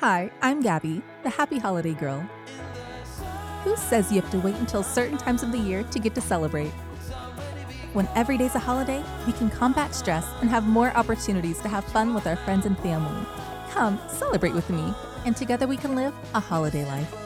Hi, I'm Gabby, the happy holiday girl. Who says you have to wait until certain times of the year to get to celebrate? When every day's a holiday, we can combat stress and have more opportunities to have fun with our friends and family. Come celebrate with me, and together we can live a holiday life.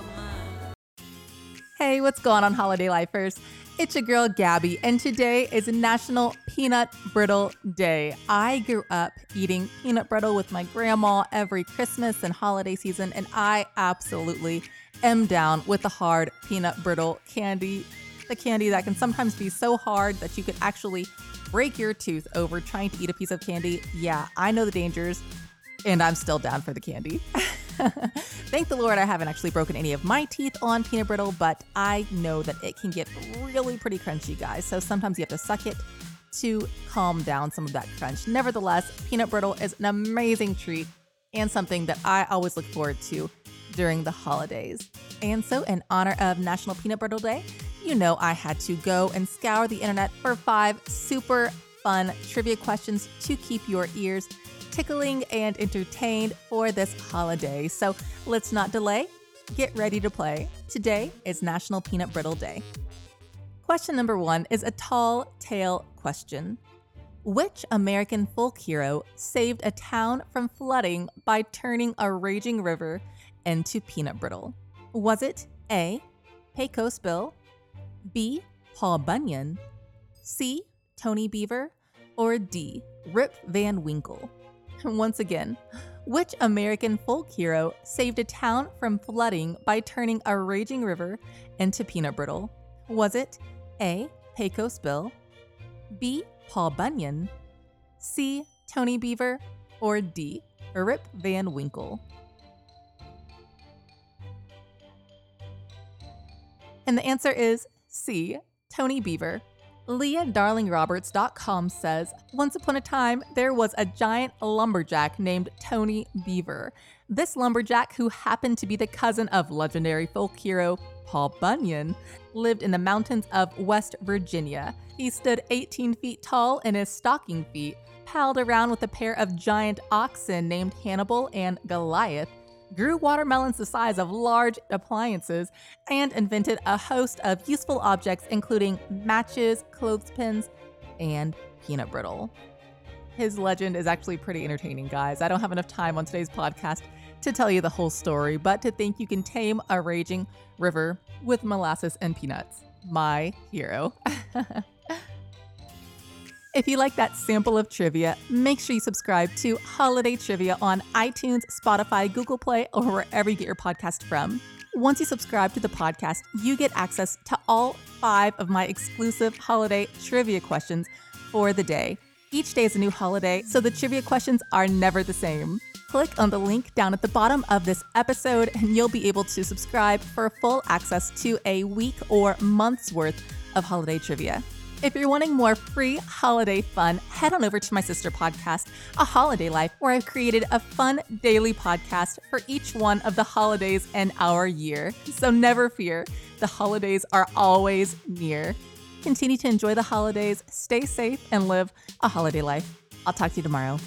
Hey, what's going on, holiday lifers? It's your girl Gabby, and today is National Peanut Brittle Day. I grew up eating peanut brittle with my grandma every Christmas and holiday season, and I absolutely am down with the hard peanut brittle candy. The candy that can sometimes be so hard that you could actually break your tooth over trying to eat a piece of candy. Yeah, I know the dangers, and I'm still down for the candy. Thank the Lord I haven't actually broken any of my teeth on peanut brittle, but I know that it can get really pretty crunchy, guys. So sometimes you have to suck it to calm down some of that crunch. Nevertheless, peanut brittle is an amazing treat and something that I always look forward to during the holidays. And so, in honor of National Peanut Brittle Day, you know I had to go and scour the internet for five super fun trivia questions to keep your ears tickling and entertained for this holiday. So let's not delay. Get ready to play. Today is National Peanut Brittle Day. Question number one is a tall tale question. Which American folk hero saved a town from flooding by turning a raging river into peanut brittle? Was it A. Pecos Bill, B. Paul Bunyan, C. Tony Beaver, or D. Rip Van Winkle? Once again, which American folk hero saved a town from flooding by turning a raging river into peanut brittle? Was it A. Pecos Bill, B. Paul Bunyan, C. Tony Beaver, or D. Rip Van Winkle? And the answer is C. Tony Beaver. LeahDarlingRoberts.com says Once upon a time, there was a giant lumberjack named Tony Beaver. This lumberjack, who happened to be the cousin of legendary folk hero Paul Bunyan, lived in the mountains of West Virginia. He stood 18 feet tall in his stocking feet, palled around with a pair of giant oxen named Hannibal and Goliath, grew watermelons the size of large appliances, and invented a host of useful objects, including matches, clothespins, and peanut brittle. His legend is actually pretty entertaining, guys. I don't have enough time on today's podcast to tell you the whole story, but to think you can tame a raging river with molasses and peanuts. My hero. If you like that sample of trivia, make sure you subscribe to Holiday Trivia on iTunes, Spotify, Google Play, or wherever you get your podcast from. Once you subscribe to the podcast, you get access to all five of my exclusive holiday trivia questions for the day. Each day is a new holiday, so the trivia questions are never the same. Click on the link down at the bottom of this episode, and you'll be able to subscribe for full access to a week or month's worth of holiday trivia. If you're wanting more free holiday fun, head on over to my sister podcast, A Holiday Life, where I've created a fun daily podcast for each one of the holidays in our year. So never fear, the holidays are always near. Continue to enjoy the holidays, stay safe, and live a holiday life. I'll talk to you tomorrow.